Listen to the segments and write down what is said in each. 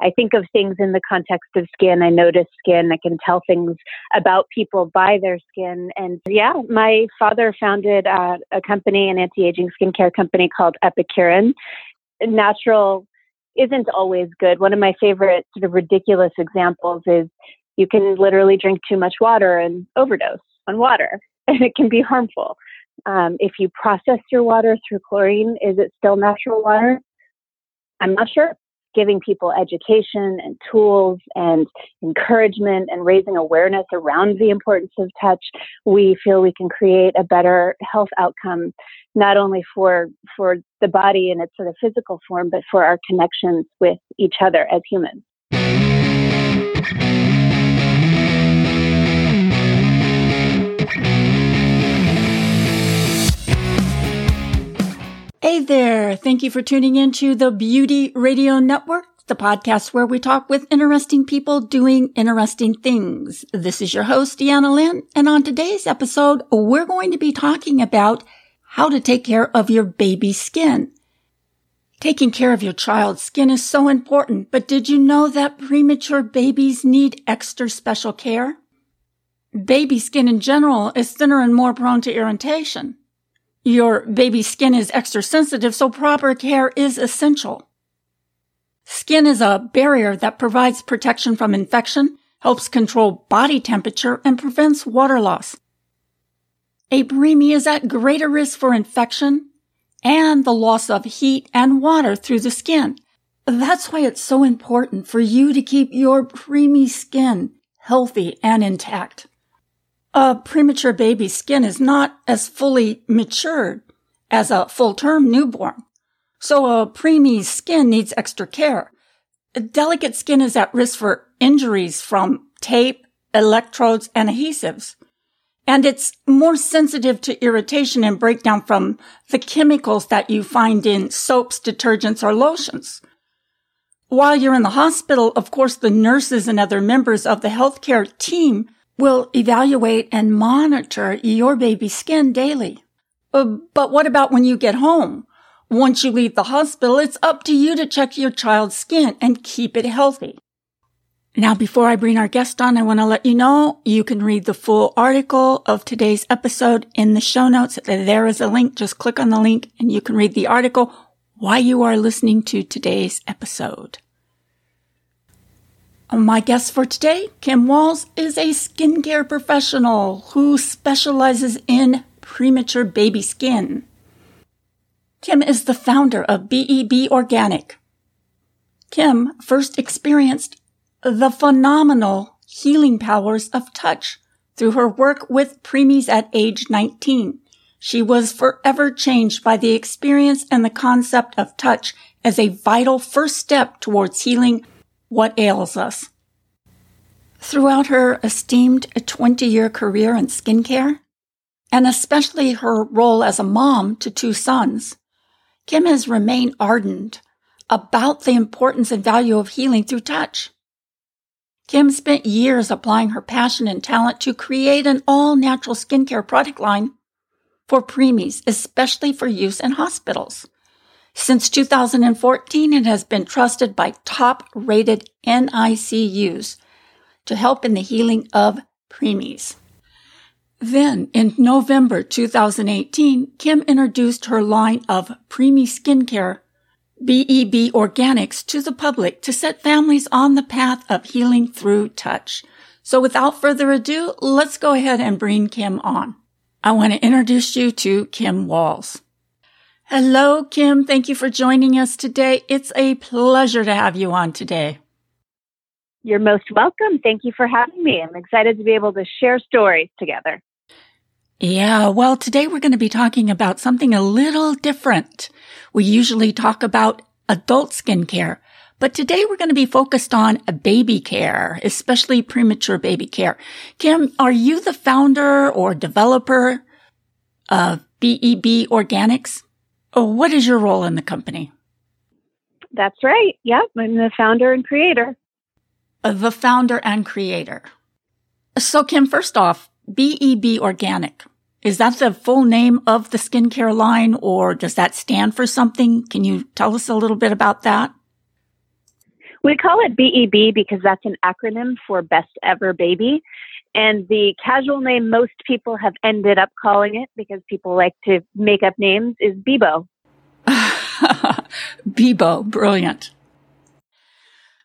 I think of things in the context of skin. I notice skin. I can tell things about people by their skin. And yeah, my father founded uh, a company, an anti-aging skincare company called Epicuren. Natural isn't always good. One of my favorite sort of ridiculous examples is you can literally drink too much water and overdose on water, and it can be harmful. Um, if you process your water through chlorine, is it still natural water? I'm not sure. Giving people education and tools and encouragement and raising awareness around the importance of touch, we feel we can create a better health outcome, not only for for the body in its sort of physical form, but for our connections with each other as humans. Hey there. Thank you for tuning in to the Beauty Radio Network, the podcast where we talk with interesting people doing interesting things. This is your host, Deanna Lynn. And on today's episode, we're going to be talking about how to take care of your baby skin. Taking care of your child's skin is so important, but did you know that premature babies need extra special care? Baby skin in general is thinner and more prone to irritation. Your baby's skin is extra sensitive, so proper care is essential. Skin is a barrier that provides protection from infection, helps control body temperature, and prevents water loss. A preemie is at greater risk for infection and the loss of heat and water through the skin. That's why it's so important for you to keep your preemie skin healthy and intact. A premature baby's skin is not as fully matured as a full term newborn. So a preemie's skin needs extra care. Delicate skin is at risk for injuries from tape, electrodes, and adhesives. And it's more sensitive to irritation and breakdown from the chemicals that you find in soaps, detergents, or lotions. While you're in the hospital, of course, the nurses and other members of the healthcare team will evaluate and monitor your baby's skin daily. Uh, but what about when you get home? Once you leave the hospital, it's up to you to check your child's skin and keep it healthy. Now, before I bring our guest on, I want to let you know you can read the full article of today's episode in the show notes. There is a link. Just click on the link and you can read the article while you are listening to today's episode. My guest for today, Kim Walls, is a skincare professional who specializes in premature baby skin. Kim is the founder of BEB Organic. Kim first experienced the phenomenal healing powers of touch through her work with preemies at age 19. She was forever changed by the experience and the concept of touch as a vital first step towards healing what ails us. Throughout her esteemed 20 year career in skincare, and especially her role as a mom to two sons, Kim has remained ardent about the importance and value of healing through touch. Kim spent years applying her passion and talent to create an all natural skincare product line for preemies, especially for use in hospitals. Since 2014, it has been trusted by top rated NICUs to help in the healing of preemies. Then, in November 2018, Kim introduced her line of preemie skincare, BEB Organics, to the public to set families on the path of healing through touch. So without further ado, let's go ahead and bring Kim on. I want to introduce you to Kim Walls. Hello, Kim. Thank you for joining us today. It's a pleasure to have you on today. You're most welcome. Thank you for having me. I'm excited to be able to share stories together. Yeah, well, today we're going to be talking about something a little different. We usually talk about adult skincare, but today we're going to be focused on baby care, especially premature baby care. Kim, are you the founder or developer of BEB Organics? Oh, what is your role in the company? That's right. Yep, I'm the founder and creator. Uh, the founder and creator. So, Kim, first off, BEB Organic. Is that the full name of the skincare line or does that stand for something? Can you tell us a little bit about that? We call it BEB because that's an acronym for Best Ever Baby. And the casual name most people have ended up calling it because people like to make up names is Bebo. Bebo, brilliant.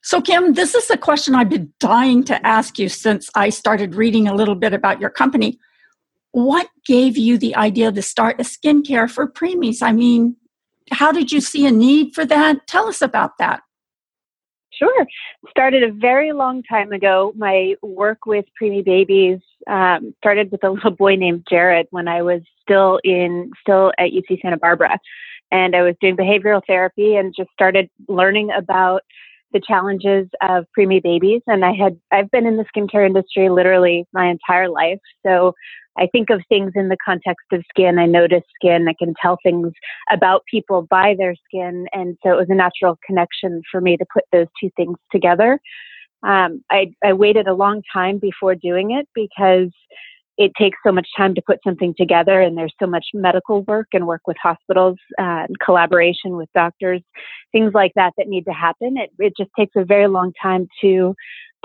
So, Kim, this is a question I've been dying to ask you since I started reading a little bit about your company. What gave you the idea to start a skincare for preemies? I mean, how did you see a need for that? Tell us about that. Sure. Started a very long time ago. My work with preemie babies um, started with a little boy named Jared when I was still in still at UC Santa Barbara, and I was doing behavioral therapy and just started learning about the challenges of preemie babies. And I had I've been in the skincare industry literally my entire life, so I think of things in the context of skin. I notice skin. I can tell things about people by their skin. And so it was a natural connection for me to put those two things together. Um, I, I waited a long time before doing it because it takes so much time to put something together and there's so much medical work and work with hospitals uh, and collaboration with doctors things like that that need to happen it, it just takes a very long time to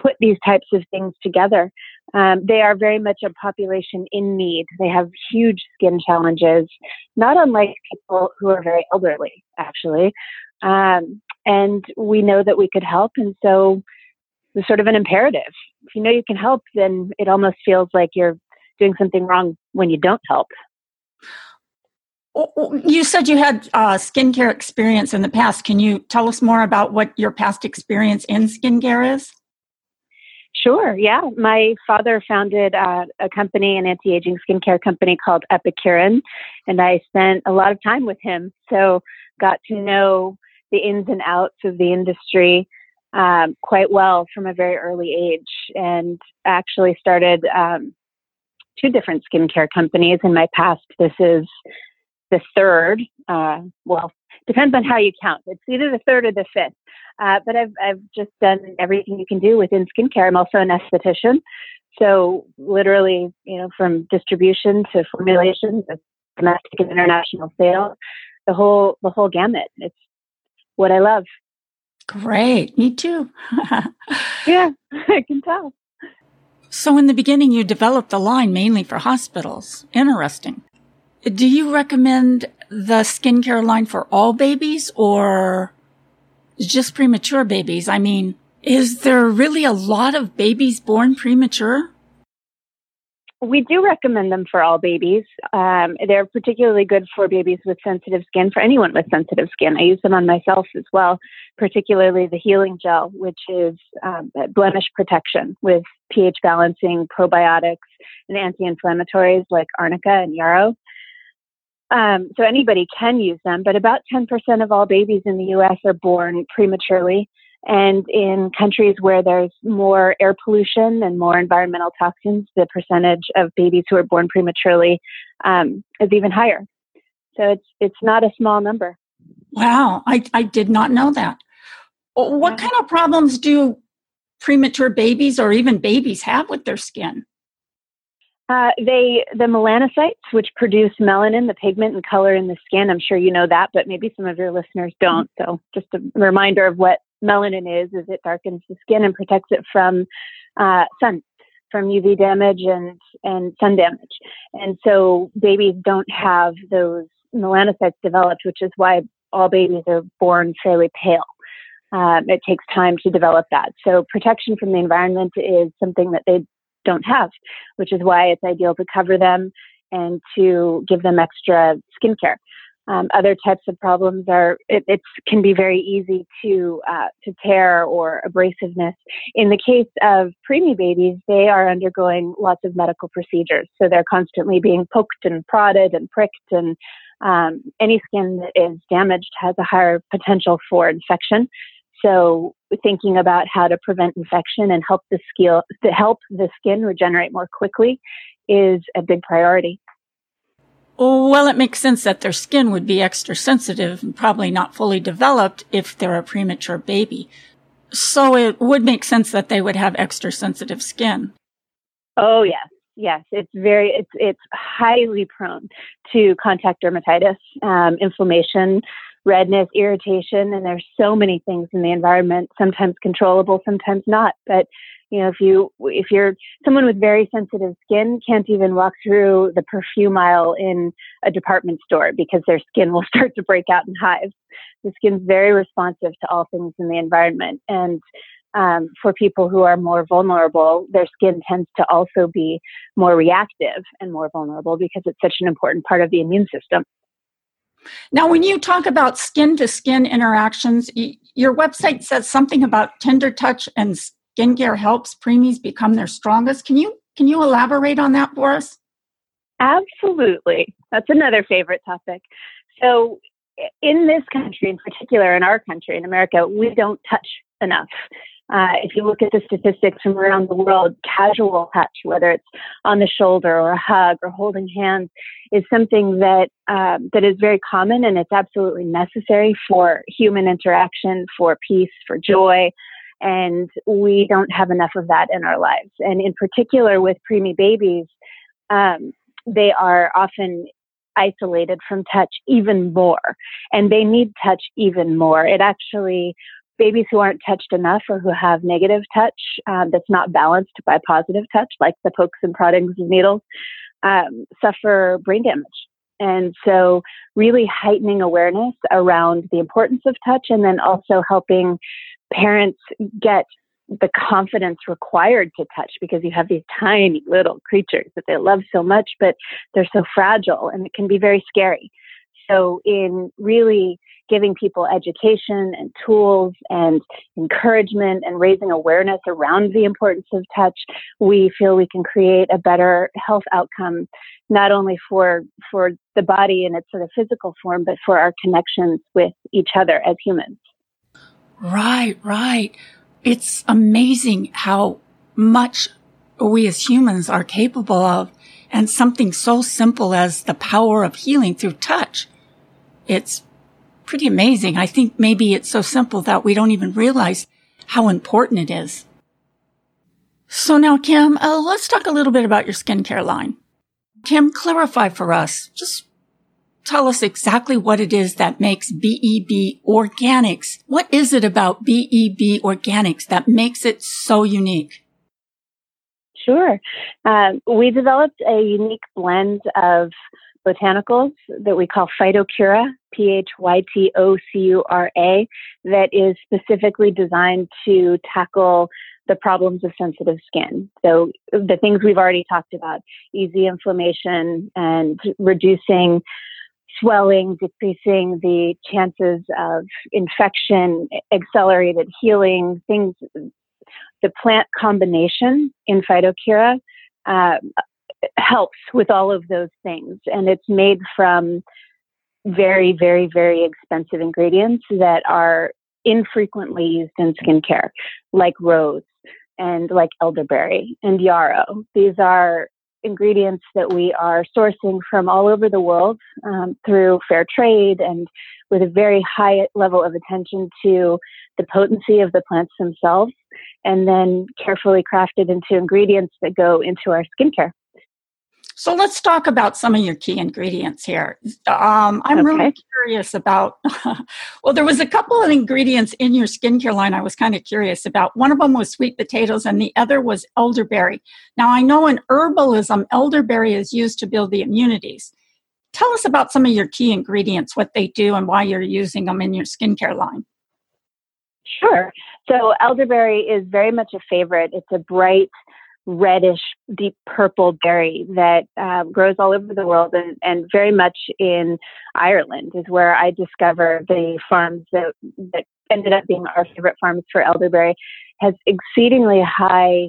put these types of things together um, they are very much a population in need. They have huge skin challenges, not unlike people who are very elderly, actually. Um, and we know that we could help. And so it's sort of an imperative. If you know you can help, then it almost feels like you're doing something wrong when you don't help. You said you had uh, skincare experience in the past. Can you tell us more about what your past experience in skincare is? Sure. Yeah. My father founded uh, a company, an anti aging skincare company called Epicuren, and I spent a lot of time with him. So, got to know the ins and outs of the industry um, quite well from a very early age, and actually started um, two different skincare companies in my past. This is the third. Uh, well, depends on how you count. It's either the third or the fifth. Uh, but I've I've just done everything you can do within skincare. I'm also an esthetician, so literally, you know, from distribution to formulation to domestic and international sales, the whole the whole gamut. It's what I love. Great, me too. yeah, I can tell. So, in the beginning, you developed the line mainly for hospitals. Interesting. Do you recommend the skincare line for all babies or just premature babies. I mean, is there really a lot of babies born premature? We do recommend them for all babies. Um, they're particularly good for babies with sensitive skin, for anyone with sensitive skin. I use them on myself as well, particularly the healing gel, which is um, blemish protection with pH balancing, probiotics, and anti inflammatories like arnica and yarrow. Um, so anybody can use them, but about 10% of all babies in the US are born prematurely. And in countries where there's more air pollution and more environmental toxins, the percentage of babies who are born prematurely um, is even higher. So it's it's not a small number. Wow, I, I did not know that. What yeah. kind of problems do premature babies or even babies have with their skin? Uh, they the melanocytes, which produce melanin, the pigment and color in the skin. I'm sure you know that, but maybe some of your listeners don't. So, just a reminder of what melanin is: is it darkens the skin and protects it from uh, sun, from UV damage and and sun damage. And so, babies don't have those melanocytes developed, which is why all babies are born fairly pale. Um, it takes time to develop that. So, protection from the environment is something that they don't have, which is why it's ideal to cover them and to give them extra skincare. Um, other types of problems are it, can be very easy to uh, to tear or abrasiveness. In the case of preemie babies, they are undergoing lots of medical procedures, so they're constantly being poked and prodded and pricked, and um, any skin that is damaged has a higher potential for infection. So thinking about how to prevent infection and help the skill to help the skin regenerate more quickly is a big priority. Well, it makes sense that their skin would be extra sensitive and probably not fully developed if they're a premature baby. So it would make sense that they would have extra sensitive skin. Oh yes, yes. It's very it's it's highly prone to contact dermatitis, um, inflammation, redness, irritation, and there's so many things in the environment, sometimes controllable, sometimes not. But you know, if you if you're someone with very sensitive skin, can't even walk through the perfume aisle in a department store because their skin will start to break out in hives. The skin's very responsive to all things in the environment, and um, for people who are more vulnerable, their skin tends to also be more reactive and more vulnerable because it's such an important part of the immune system. Now, when you talk about skin to skin interactions, your website says something about tender touch and skincare helps preemies become their strongest. Can you can you elaborate on that for us? Absolutely. That's another favorite topic. So, in this country, in particular, in our country, in America, we don't touch enough. Uh, if you look at the statistics from around the world, casual touch, whether it's on the shoulder or a hug or holding hands, is something that um, that is very common and it's absolutely necessary for human interaction, for peace, for joy. And we don't have enough of that in our lives. And in particular, with preemie babies, um, they are often isolated from touch even more, and they need touch even more. It actually babies who aren't touched enough or who have negative touch um, that's not balanced by positive touch, like the pokes and proddings of needles, um, suffer brain damage. And so, really heightening awareness around the importance of touch and then also helping parents get the confidence required to touch because you have these tiny little creatures that they love so much, but they're so fragile and it can be very scary. So, in really giving people education and tools and encouragement and raising awareness around the importance of touch, we feel we can create a better health outcome, not only for, for the body in its sort of physical form, but for our connections with each other as humans. Right, right. It's amazing how much we as humans are capable of and something so simple as the power of healing through touch. It's pretty amazing. I think maybe it's so simple that we don't even realize how important it is. So now, Kim, uh, let's talk a little bit about your skincare line. Kim, clarify for us. Just tell us exactly what it is that makes BEB Organics. What is it about BEB Organics that makes it so unique? Sure. Um, we developed a unique blend of botanicals that we call Phytocura, P H Y T O C U R A, that is specifically designed to tackle the problems of sensitive skin. So, the things we've already talked about easy inflammation and reducing swelling, decreasing the chances of infection, accelerated healing, things. The plant combination in Phytocura uh, helps with all of those things. And it's made from very, very, very expensive ingredients that are infrequently used in skincare, like rose and like elderberry and yarrow. These are ingredients that we are sourcing from all over the world um, through fair trade and with a very high level of attention to the potency of the plants themselves, and then carefully crafted into ingredients that go into our skincare. So let's talk about some of your key ingredients here. Um, I'm okay. really curious about. well, there was a couple of ingredients in your skincare line I was kind of curious about. One of them was sweet potatoes, and the other was elderberry. Now, I know in herbalism, elderberry is used to build the immunities. Tell us about some of your key ingredients, what they do, and why you're using them in your skincare line. Sure. So, elderberry is very much a favorite. It's a bright, reddish, deep purple berry that uh, grows all over the world and, and very much in Ireland is where I discover the farms that, that ended up being our favorite farms for elderberry. Has exceedingly high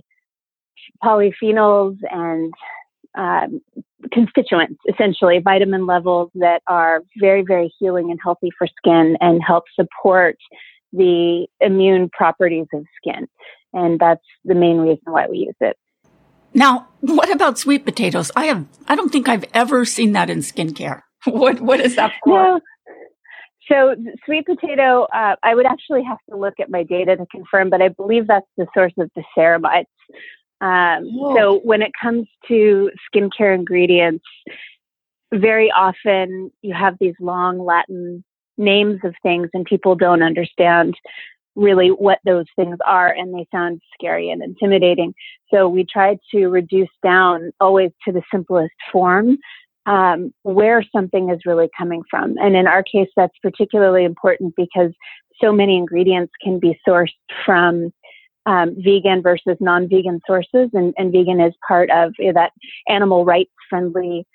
polyphenols and um, constituents, essentially vitamin levels that are very, very healing and healthy for skin and help support the immune properties of skin. And that's the main reason why we use it. Now, what about sweet potatoes? I have, I don't think I've ever seen that in skincare. What, what is that for? No. So sweet potato, uh, I would actually have to look at my data to confirm, but I believe that's the source of the ceramides. Um, so when it comes to skincare ingredients, very often you have these long Latin names of things and people don't understand really what those things are and they sound scary and intimidating. So we try to reduce down always to the simplest form um, where something is really coming from. And in our case, that's particularly important because so many ingredients can be sourced from um, vegan versus non-vegan sources, and, and vegan is part of you know, that animal rights friendly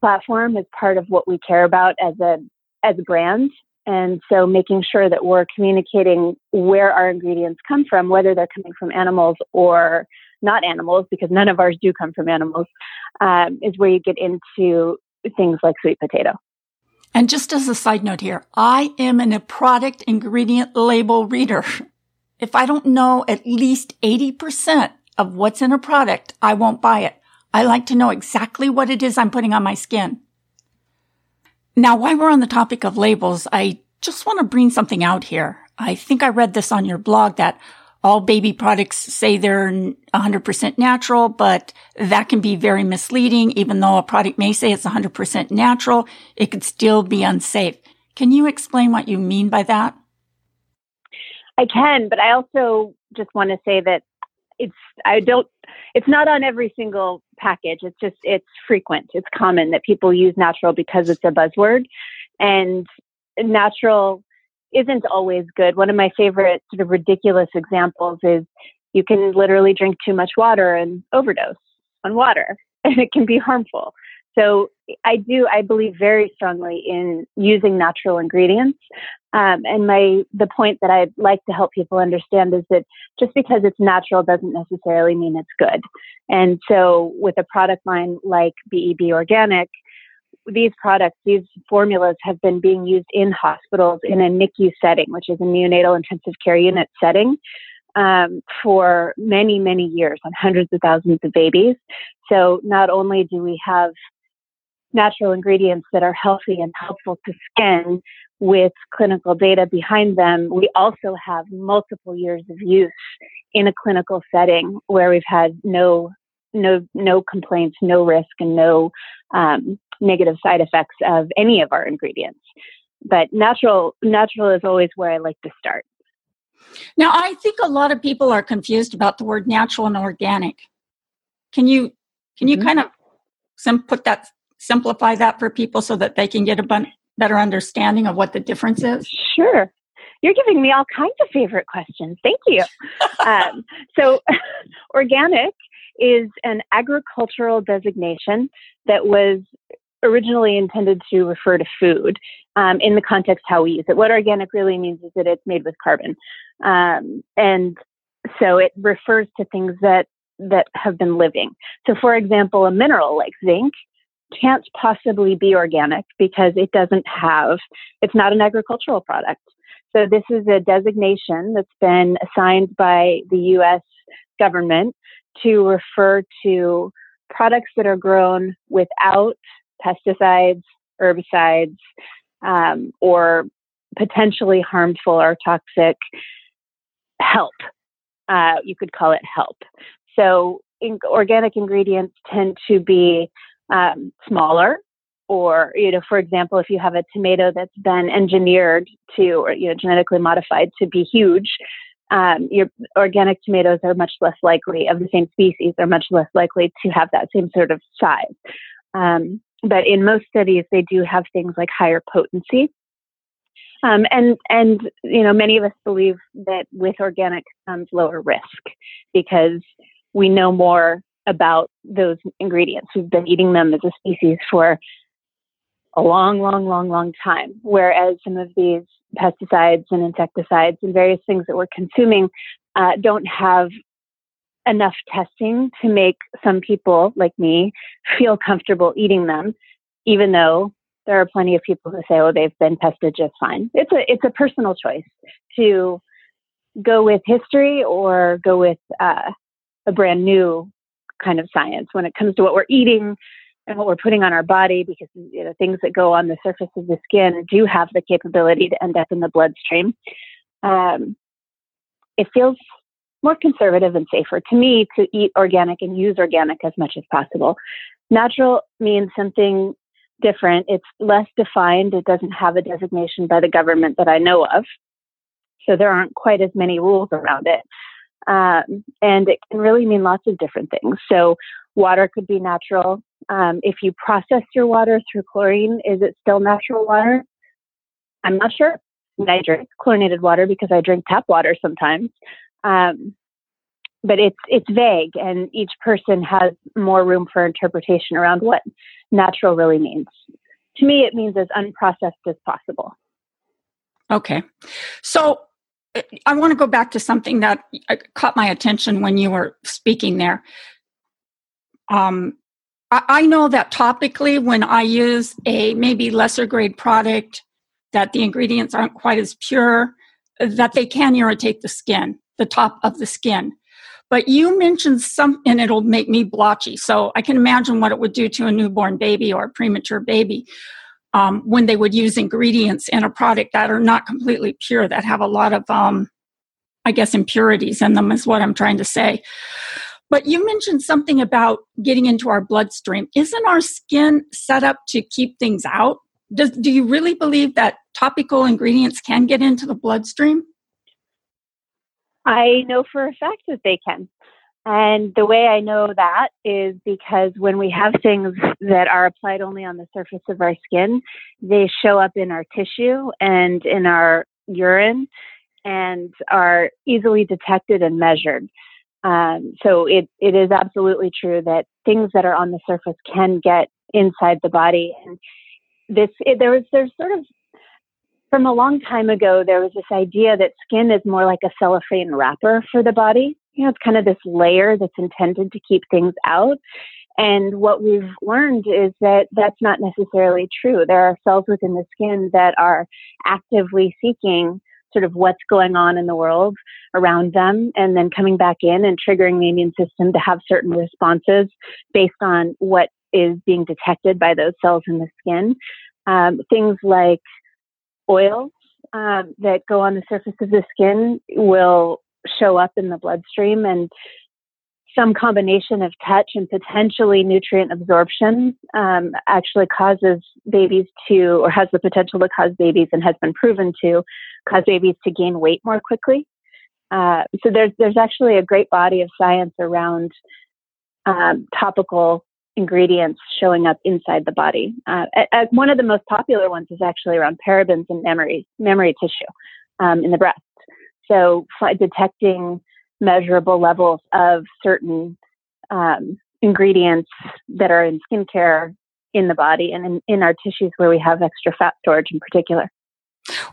platform is part of what we care about as a as a brand. And so making sure that we're communicating where our ingredients come from, whether they're coming from animals or not animals, because none of ours do come from animals, um, is where you get into things like sweet potato. And just as a side note here, I am a product ingredient label reader. If I don't know at least 80% of what's in a product, I won't buy it. I like to know exactly what it is I'm putting on my skin. Now, while we're on the topic of labels, I just want to bring something out here. I think I read this on your blog that all baby products say they're 100% natural, but that can be very misleading. Even though a product may say it's 100% natural, it could still be unsafe. Can you explain what you mean by that? I can, but I also just want to say that it's I don't it's not on every single package. It's just it's frequent. It's common that people use natural because it's a buzzword and natural isn't always good. One of my favorite sort of ridiculous examples is you can literally drink too much water and overdose on water, and it can be harmful. So I do, I believe very strongly in using natural ingredients. Um, and my the point that I'd like to help people understand is that just because it's natural doesn't necessarily mean it's good. And so with a product line like BEB Organic, these products, these formulas have been being used in hospitals in a NICU setting, which is a neonatal intensive care unit setting, um, for many, many years on hundreds of thousands of babies. So not only do we have natural ingredients that are healthy and helpful to skin with clinical data behind them, we also have multiple years of use in a clinical setting where we've had no no no complaints, no risk, and no um, negative side effects of any of our ingredients. But natural natural is always where I like to start. Now, I think a lot of people are confused about the word natural and organic. Can you can you mm-hmm. kind of sim- put that simplify that for people so that they can get a bun- better understanding of what the difference is? Sure. You're giving me all kinds of favorite questions. Thank you. um, so, organic is an agricultural designation that was originally intended to refer to food um, in the context how we use it. What organic really means is that it's made with carbon, um, and so it refers to things that that have been living. So, for example, a mineral like zinc can't possibly be organic because it doesn't have it's not an agricultural product. So this is a designation that's been assigned by the U.S. government to refer to products that are grown without pesticides, herbicides, um, or potentially harmful or toxic help. Uh, you could call it help. So, in, organic ingredients tend to be um, smaller, or you know, for example, if you have a tomato that's been engineered to, or you know, genetically modified to be huge, um, your organic tomatoes are much less likely of the same species are much less likely to have that same sort of size. Um, but in most studies, they do have things like higher potency. Um, and and you know many of us believe that with organic comes lower risk because we know more about those ingredients. We've been eating them as a species for a long, long, long, long time. Whereas some of these pesticides and insecticides and various things that we're consuming uh, don't have enough testing to make some people like me feel comfortable eating them, even though there are plenty of people who say, "Oh, they've been tested just fine." It's a it's a personal choice to go with history or go with uh, a brand new kind of science when it comes to what we're eating and what we're putting on our body because you know things that go on the surface of the skin do have the capability to end up in the bloodstream. Um, it feels more conservative and safer to me to eat organic and use organic as much as possible. Natural means something different. It's less defined. It doesn't have a designation by the government that I know of. So there aren't quite as many rules around it. Um, and it can really mean lots of different things. So water could be natural. Um, if you process your water through chlorine, is it still natural water? I'm not sure. I drink chlorinated water because I drink tap water sometimes. Um, but it's it's vague, and each person has more room for interpretation around what natural really means. To me, it means as unprocessed as possible. Okay, so I want to go back to something that uh, caught my attention when you were speaking there. Um, I, I know that topically, when I use a maybe lesser grade product, that the ingredients aren't quite as pure, that they can irritate the skin, the top of the skin. But you mentioned some, and it'll make me blotchy. So I can imagine what it would do to a newborn baby or a premature baby um, when they would use ingredients in a product that are not completely pure, that have a lot of, um, I guess, impurities in them, is what I'm trying to say. But you mentioned something about getting into our bloodstream. Isn't our skin set up to keep things out? Does, do you really believe that topical ingredients can get into the bloodstream? I know for a fact that they can. And the way I know that is because when we have things that are applied only on the surface of our skin, they show up in our tissue and in our urine and are easily detected and measured. Um, so it, it is absolutely true that things that are on the surface can get inside the body. And this, it, there was, there's sort of from a long time ago, there was this idea that skin is more like a cellophane wrapper for the body. You know, it's kind of this layer that's intended to keep things out. And what we've learned is that that's not necessarily true. There are cells within the skin that are actively seeking sort of what's going on in the world around them and then coming back in and triggering the immune system to have certain responses based on what is being detected by those cells in the skin. Um, things like oils um, that go on the surface of the skin will show up in the bloodstream and some combination of touch and potentially nutrient absorption um, actually causes babies to, or has the potential to cause babies, and has been proven to cause babies to gain weight more quickly. Uh, so there's there's actually a great body of science around um, topical ingredients showing up inside the body. Uh, one of the most popular ones is actually around parabens and memory mammary tissue um, in the breast. So detecting measurable levels of certain um, ingredients that are in skincare in the body and in, in our tissues where we have extra fat storage in particular.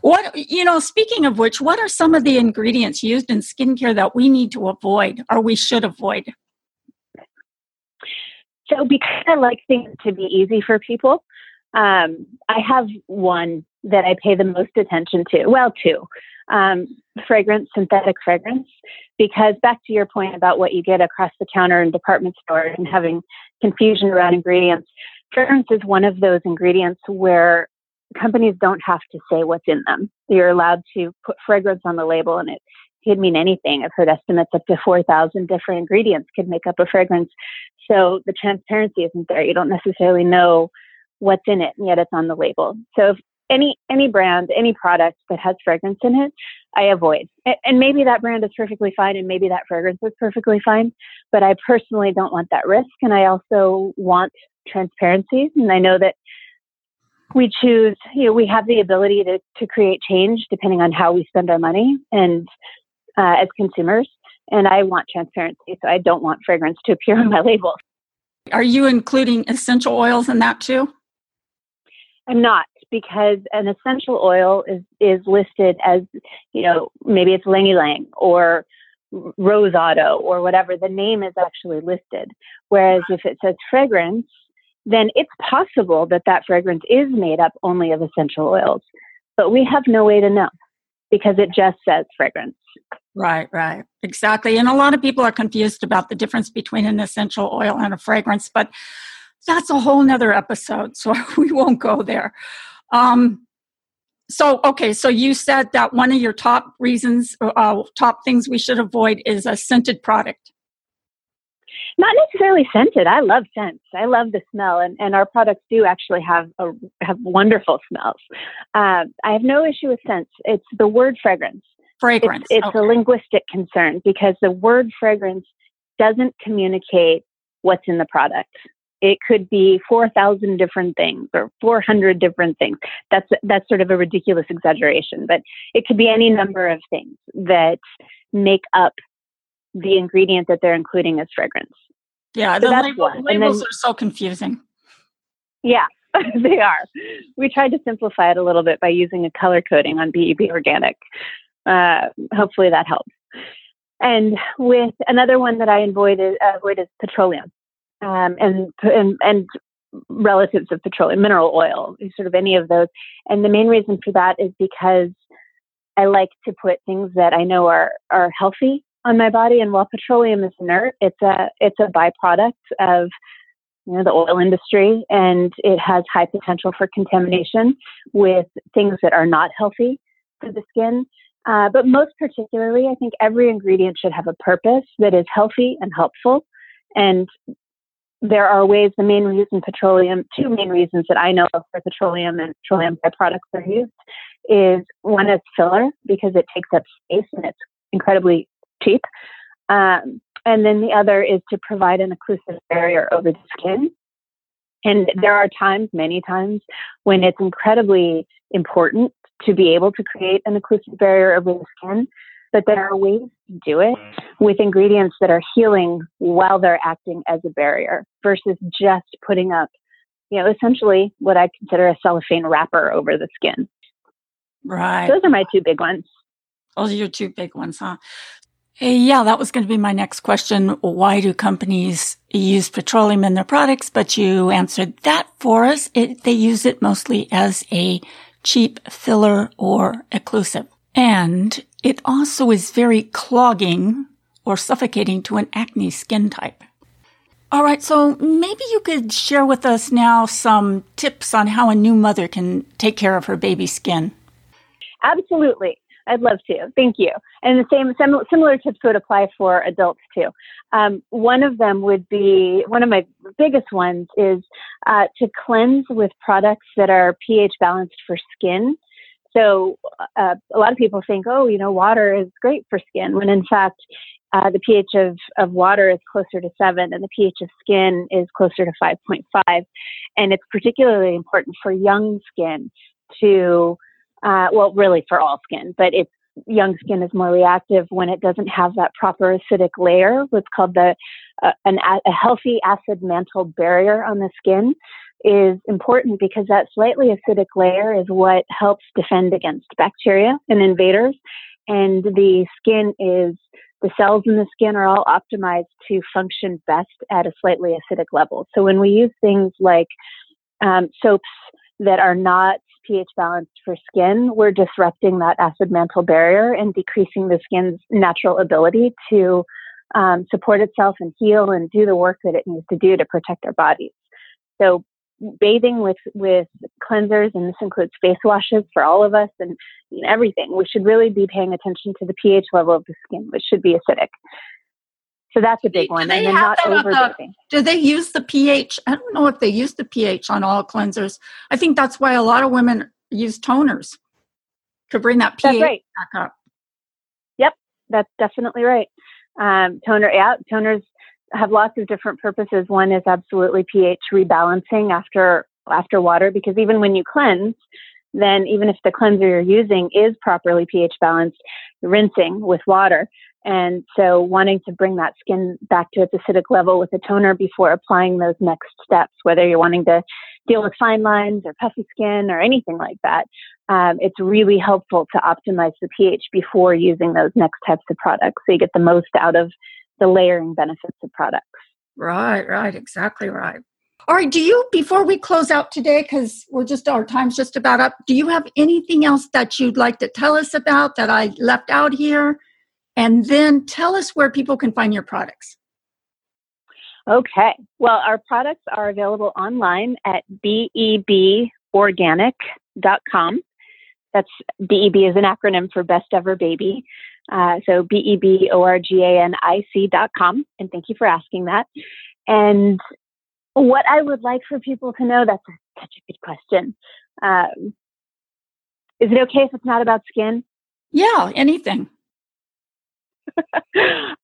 What, you know, speaking of which, what are some of the ingredients used in skincare that we need to avoid or we should avoid? So, because I like things to be easy for people, um, I have one that I pay the most attention to. Well, two um, fragrance, synthetic fragrance, because back to your point about what you get across the counter in department stores and having confusion around ingredients, fragrance is one of those ingredients where companies don't have to say what's in them. You're allowed to put fragrance on the label and it could mean anything. I've heard estimates up to 4,000 different ingredients could make up a fragrance. So the transparency isn't there. You don't necessarily know what's in it, and yet it's on the label. So if any any brand, any product that has fragrance in it, I avoid. And maybe that brand is perfectly fine, and maybe that fragrance is perfectly fine. But I personally don't want that risk, and I also want transparency. And I know that we choose, you know, we have the ability to to create change depending on how we spend our money, and uh, as consumers. And I want transparency, so I don't want fragrance to appear on my label. Are you including essential oils in that too? I'm not because an essential oil is is listed as you know maybe it's Lang Ylang or Rose Otto or whatever the name is actually listed. Whereas if it says fragrance, then it's possible that that fragrance is made up only of essential oils, but we have no way to know because it just says fragrance. Right, right. Exactly. And a lot of people are confused about the difference between an essential oil and a fragrance, but that's a whole nother episode. So we won't go there. Um, so, okay, so you said that one of your top reasons, uh, top things we should avoid is a scented product. Not necessarily scented. I love scents. I love the smell, and, and our products do actually have a, have wonderful smells. Uh, I have no issue with scents. It's the word fragrance. Fragrance. It's, it's okay. a linguistic concern because the word fragrance doesn't communicate what's in the product. It could be 4,000 different things or 400 different things. That's, that's sort of a ridiculous exaggeration, but it could be any number of things that make up the ingredient that they're including as fragrance. Yeah, so the label, labels then, are so confusing. Yeah, they are. We tried to simplify it a little bit by using a color coding on BEB Organic. Uh, hopefully that helps. And with another one that I avoid is, avoid is petroleum um, and, and, and relatives of petroleum, mineral oil, sort of any of those. And the main reason for that is because I like to put things that I know are, are healthy on my body. And while petroleum is inert, it's a, it's a byproduct of you know, the oil industry and it has high potential for contamination with things that are not healthy for the skin. Uh, but most particularly, I think every ingredient should have a purpose that is healthy and helpful. And there are ways, the main reason petroleum, two main reasons that I know of for petroleum and petroleum byproducts are used is one is filler because it takes up space and it's incredibly cheap. Um, and then the other is to provide an occlusive barrier over the skin. And there are times, many times, when it's incredibly important to be able to create an occlusive barrier over the skin. But there are ways to do it with ingredients that are healing while they're acting as a barrier versus just putting up, you know, essentially what I consider a cellophane wrapper over the skin. Right. Those are my two big ones. Those are your two big ones, huh? Yeah, that was going to be my next question. Why do companies use petroleum in their products? But you answered that for us. It, they use it mostly as a cheap filler or occlusive. And it also is very clogging or suffocating to an acne skin type. All right, so maybe you could share with us now some tips on how a new mother can take care of her baby skin. Absolutely. I'd love to. Thank you. And the same similar tips would apply for adults too. Um, one of them would be one of my biggest ones is uh, to cleanse with products that are pH balanced for skin. So uh, a lot of people think, oh, you know, water is great for skin, when in fact uh, the pH of, of water is closer to seven and the pH of skin is closer to 5.5. And it's particularly important for young skin to uh, well, really for all skin, but it's young skin is more reactive when it doesn't have that proper acidic layer, what's called the uh, an, a healthy acid mantle barrier on the skin is important because that slightly acidic layer is what helps defend against bacteria and invaders. And the skin is, the cells in the skin are all optimized to function best at a slightly acidic level. So when we use things like um, soaps that are not pH balanced for skin, we're disrupting that acid mantle barrier and decreasing the skin's natural ability to um, support itself and heal and do the work that it needs to do to protect our bodies. So bathing with with cleansers and this includes face washes for all of us and everything we should really be paying attention to the ph level of the skin which should be acidic so that's a big one. And then not The, do they use the pH? I don't know if they use the pH on all cleansers. I think that's why a lot of women use toners to bring that pH right. back up. Yep, that's definitely right. Um, toner, yeah, toners have lots of different purposes. One is absolutely pH rebalancing after after water because even when you cleanse, then even if the cleanser you're using is properly pH balanced, rinsing with water and so wanting to bring that skin back to its acidic level with a toner before applying those next steps, whether you're wanting to deal with fine lines or puffy skin or anything like that, um, it's really helpful to optimize the pH before using those next types of products so you get the most out of the layering benefits of products. Right, right, exactly right. All right, do you, before we close out today, because we're just, our time's just about up, do you have anything else that you'd like to tell us about that I left out here? And then tell us where people can find your products. Okay. Well, our products are available online at beborganic.com. That's BEB is an acronym for Best Ever Baby. Uh, so B E B O R G A N I C dot com. And thank you for asking that. And what I would like for people to know, that's a, such a good question. Um, is it okay if it's not about skin? Yeah, anything.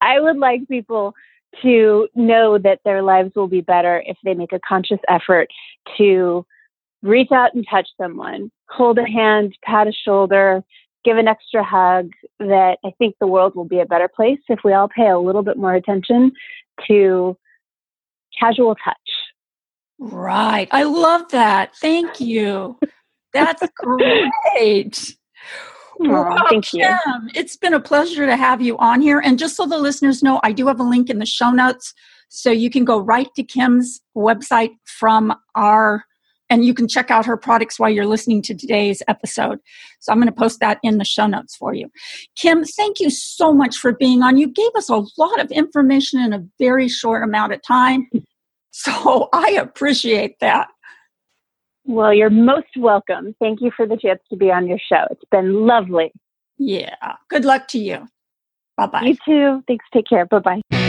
I would like people to know that their lives will be better if they make a conscious effort to reach out and touch someone, hold a hand, pat a shoulder, give an extra hug. That I think the world will be a better place if we all pay a little bit more attention to casual touch. Right. I love that. Thank you. That's great. wow, thank you. Kim, it's been a pleasure to have you on here. And just so the listeners know, I do have a link in the show notes. So you can go right to Kim's website from our, and you can check out her products while you're listening to today's episode. So I'm going to post that in the show notes for you. Kim, thank you so much for being on. You gave us a lot of information in a very short amount of time. So I appreciate that. Well, you're most welcome. Thank you for the chance to be on your show. It's been lovely. Yeah. Good luck to you. Bye bye. You too. Thanks. Take care. Bye bye.